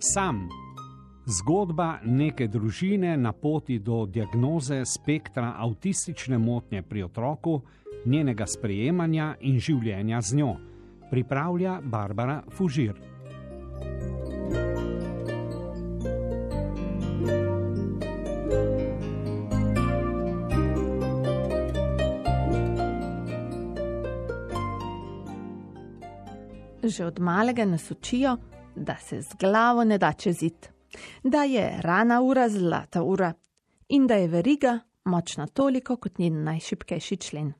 Sam. Zgodba neke družine na poti do diagnoze spektra avtistične motnje pri otroku, njenega sprejemanja in življenja z njo, pripravlja Barbara Fužir. Že od malega nas učijo, da se z glavo ne da čez zid, da je rana ura zlata ura in da je veriga močna toliko kot njen najšipkejši člen.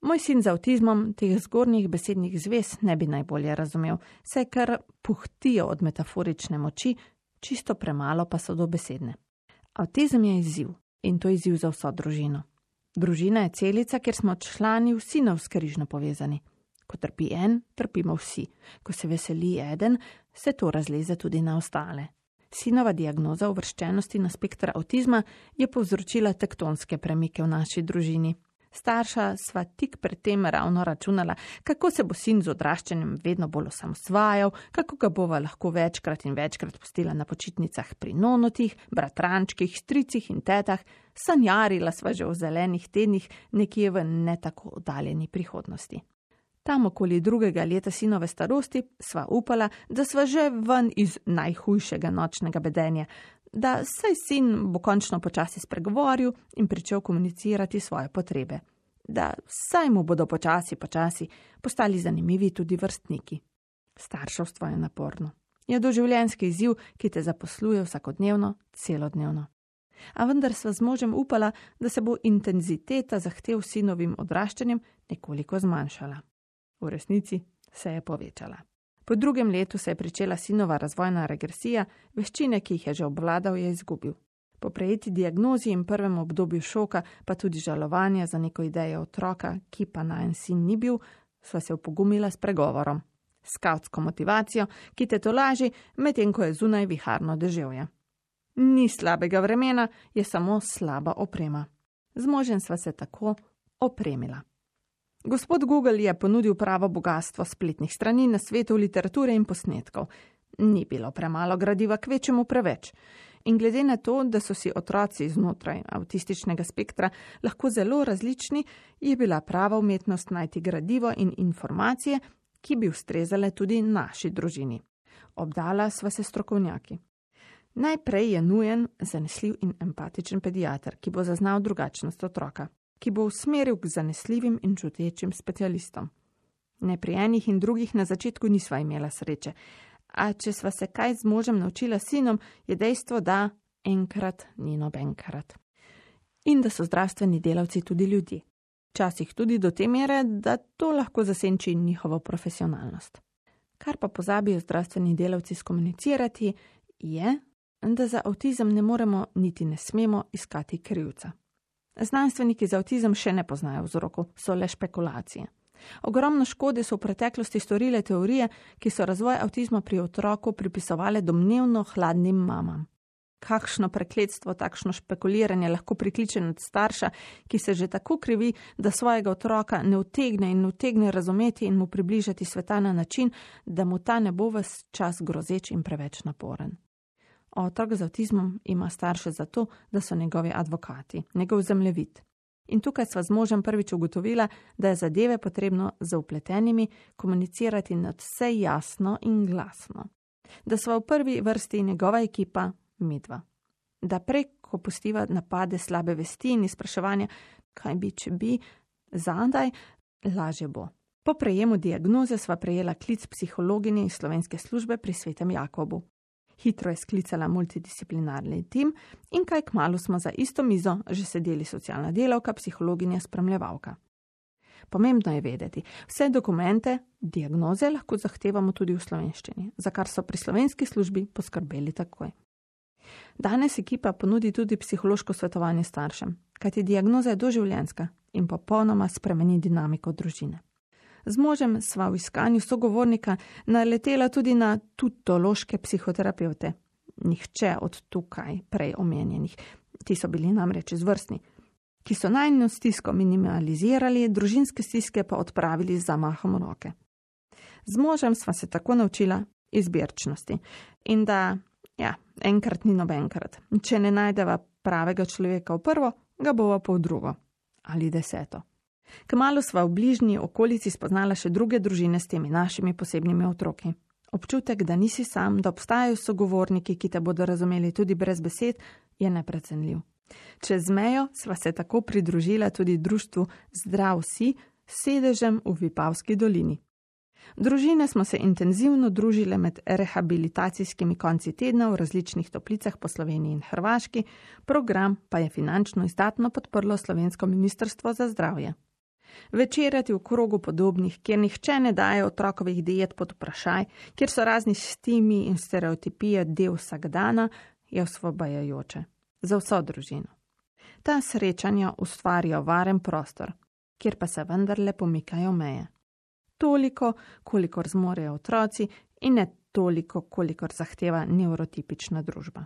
Moj sin z avtizmom teh zgornjih besednih zvez ne bi najbolje razumel, saj kar puhtijo od metaforične moči, čisto premalo pa so dobesedne. Avtizem je izziv in to izziv za vso družino. Družina je celica, kjer smo člani vsi navskrižno povezani. Ko trpi en, trpimo vsi. Ko se veseli eden, se to razleze tudi na ostale. Sinova diagnoza uvrščenosti na spektr avtizma je povzročila tektonske premike v naši družini. Starša sva tik pred tem ravno računala, kako se bo sin z odraščanjem vedno bolj osamosvajal, kako ga bova lahko večkrat in večkrat pustila na počitnicah pri nonotih, bratrančkih, stricih in tetah, sanjarila sva že v zelenih tednih nekje v ne tako oddaljeni prihodnosti. Tam okoli drugega leta sinove starosti sva upala, da sva že ven iz najhujšega nočnega bedenja, da saj sin bo končno počasi spregovoril in pričel komunicirati svoje potrebe, da saj mu bodo počasi, počasi postali zanimivi tudi vrstniki. Starševstvo je naporno. Je doživljenski izziv, ki te zaposluje vsakodnevno, celodnevno. A vendar sva z možem upala, da se bo intenziteta zahtev sinovim odraščanjem nekoliko zmanjšala. V resnici se je povečala. Po drugem letu se je pričela sinova razvojna regresija, veščine, ki jih je že obvladal, je izgubil. Po prejeti diagnozi in prvem obdobju šoka, pa tudi žalovanja za neko idejo otroka, ki pa naj en sin ni bil, sva se upogumila s pregovorom. Skautsko motivacijo, ki te to laži, medtem ko je zunaj viharno deževje. Ni slabega vremena, je samo slaba oprema. Z možem sva se tako opremila. Gospod Google je ponudil pravo bogatstvo spletnih strani na svetu literature in posnetkov. Ni bilo premalo gradiva, kvečemu preveč. In glede na to, da so si otroci znotraj avtističnega spektra lahko zelo različni, je bila prava umetnost najti gradivo in informacije, ki bi ustrezale tudi naši družini. Obdala sva se strokovnjaki. Najprej je nujen, zanesljiv in empatičen pediater, ki bo zaznal drugačnost otroka ki bo usmeril k zanesljivim in čutečim specialistom. Ne pri enih in drugih na začetku nisva imela sreče, a če sva se kaj z možem naučila sinom, je dejstvo, da enkrat ni nobenkrat. In da so zdravstveni delavci tudi ljudje. Včasih tudi do te mere, da to lahko zasenči njihovo profesionalnost. Kar pa pozabijo zdravstveni delavci skomunicirati, je, da za avtizem ne moremo niti ne smemo iskati krivca. Znanstveniki za avtizem še ne poznajo vzrokov, so le špekulacije. Ogromno škode so v preteklosti storile teorije, ki so razvoj avtizma pri otroku pripisovali domnevno hladnim mamam. Kakšno prekletstvo takšno špekuliranje lahko prikliče nad starša, ki se že tako krivi, da svojega otroka ne utegne in utegne razumeti in mu približati sveta na način, da mu ta ne bo ves čas grozeč in preveč naporen. Otrok z avtizmom ima starše zato, da so njegovi advokati, njegov zemljevid. In tukaj sva z možem prvič ugotovila, da je zadeve potrebno z upletenimi komunicirati nad vse jasno in glasno. Da sva v prvi vrsti njegova ekipa, midva. Da preko pustiva napade slabe vesti in izpraševanja, kaj bi, če bi, zadaj, laže bo. Po prejemu diagnoze sva prejela klic psihologinje iz slovenske službe pri svetem Jakobu hitro je sklicala multidisciplinarni tim in kaj kmalo smo za isto mizo že sedeli socialna delavka, psihologinja, spremljevalka. Pomembno je vedeti, vse dokumente, diagnoze lahko zahtevamo tudi v slovenščini, za kar so pri slovenski službi poskrbeli takoj. Danes ekipa ponudi tudi psihološko svetovanje staršem, kajti diagnoza je doživljenska in popolnoma spremeni dinamiko družine. Z možem sva v iskanju sogovornika naletela tudi na tutološke psihoterapeute. Nihče od tukaj prej omenjenih, ti so bili namreč izvrstni, ki so najnjo stisko minimalizirali, družinske stiske pa odpravili z zamahom roke. Z možem sva se tako naučila izbirčnosti in da Ja, enkrat ni nobenkrat. Če ne najdeva pravega človeka v prvo, ga bova pa v drugo ali deseto. Kmalo sva v bližnji okolici spoznala še druge družine s temi našimi posebnimi otroki. Občutek, da nisi sam, da obstajajo sogovorniki, ki te bodo razumeli tudi brez besed, je neprecenljiv. Čez mejo sva se tako pridružila tudi društvu Zdrav si, sedežem v Vipavski dolini. Družine smo se intenzivno družile med rehabilitacijskimi konci tedna v različnih toplicah po Sloveniji in Hrvaški, program pa je finančno izdatno podprlo Slovensko ministrstvo za zdravje. Večerjati v krogu podobnih, kjer nihče ne daje otrokovih diet pod vprašaj, kjer so razni stimi in stereotipije del vsakdana, je osvobajajoče. Za vso družino. Ta srečanja ustvarijo varen prostor, kjer pa se vendarle pomikajo meje toliko, kolikor zmorejo otroci, in ne toliko, kolikor zahteva neurotipična družba.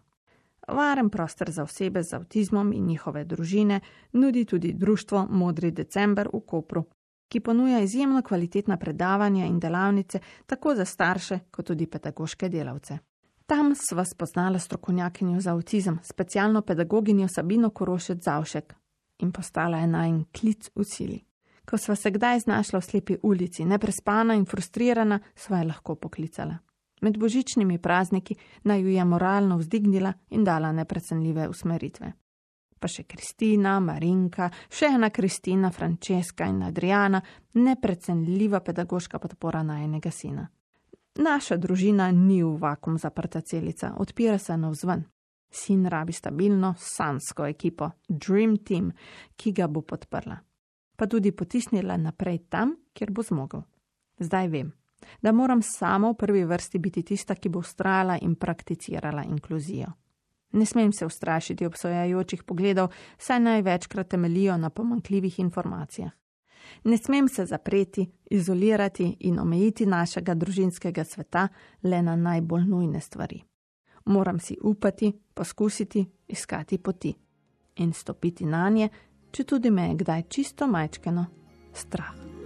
Varen prostor za osebe z avtizmom in njihove družine nudi tudi društvo Modri december v Kopru, ki ponuja izjemno kvalitetna predavanja in delavnice tako za starše, kot tudi pedagoške delavce. Tam sva spoznala strokovnjakinjo za avtizem, specialno pedagoginjo Sabino Korošec Zavšek in postala je najen klic v sili. Ko sva se kdaj znašla v slepi ulici, neprespana in frustrirana, sva jo lahko poklicala. Med božičnimi prazniki naj ju je moralno vzdignila in dala neprecenljive usmeritve. Pa še Kristina, Marinka, še ena Kristina, Franceska in Adriana, neprecenljiva pedagoška podpora najenega sina. Naša družina ni v vakum zaprta celica, odpira se navzven. Sin rabi stabilno, sansko ekipo, Dream Team, ki ga bo podprla pa tudi potisnila naprej tam, kjer bo zmogel. Zdaj vem, da moram samo v prvi vrsti biti tista, ki bo ustrajala in prakticirala inkluzijo. Ne smem se ustrašiti obsojajočih pogledov, saj največkrat temelijo na pomankljivih informacijah. Ne smem se zapreti, izolirati in omejiti našega družinskega sveta le na najbolj nujne stvari. Moram si upati, poskusiti, iskati poti in stopiti na nje, če tudi me je kdaj čisto majčkeno strah.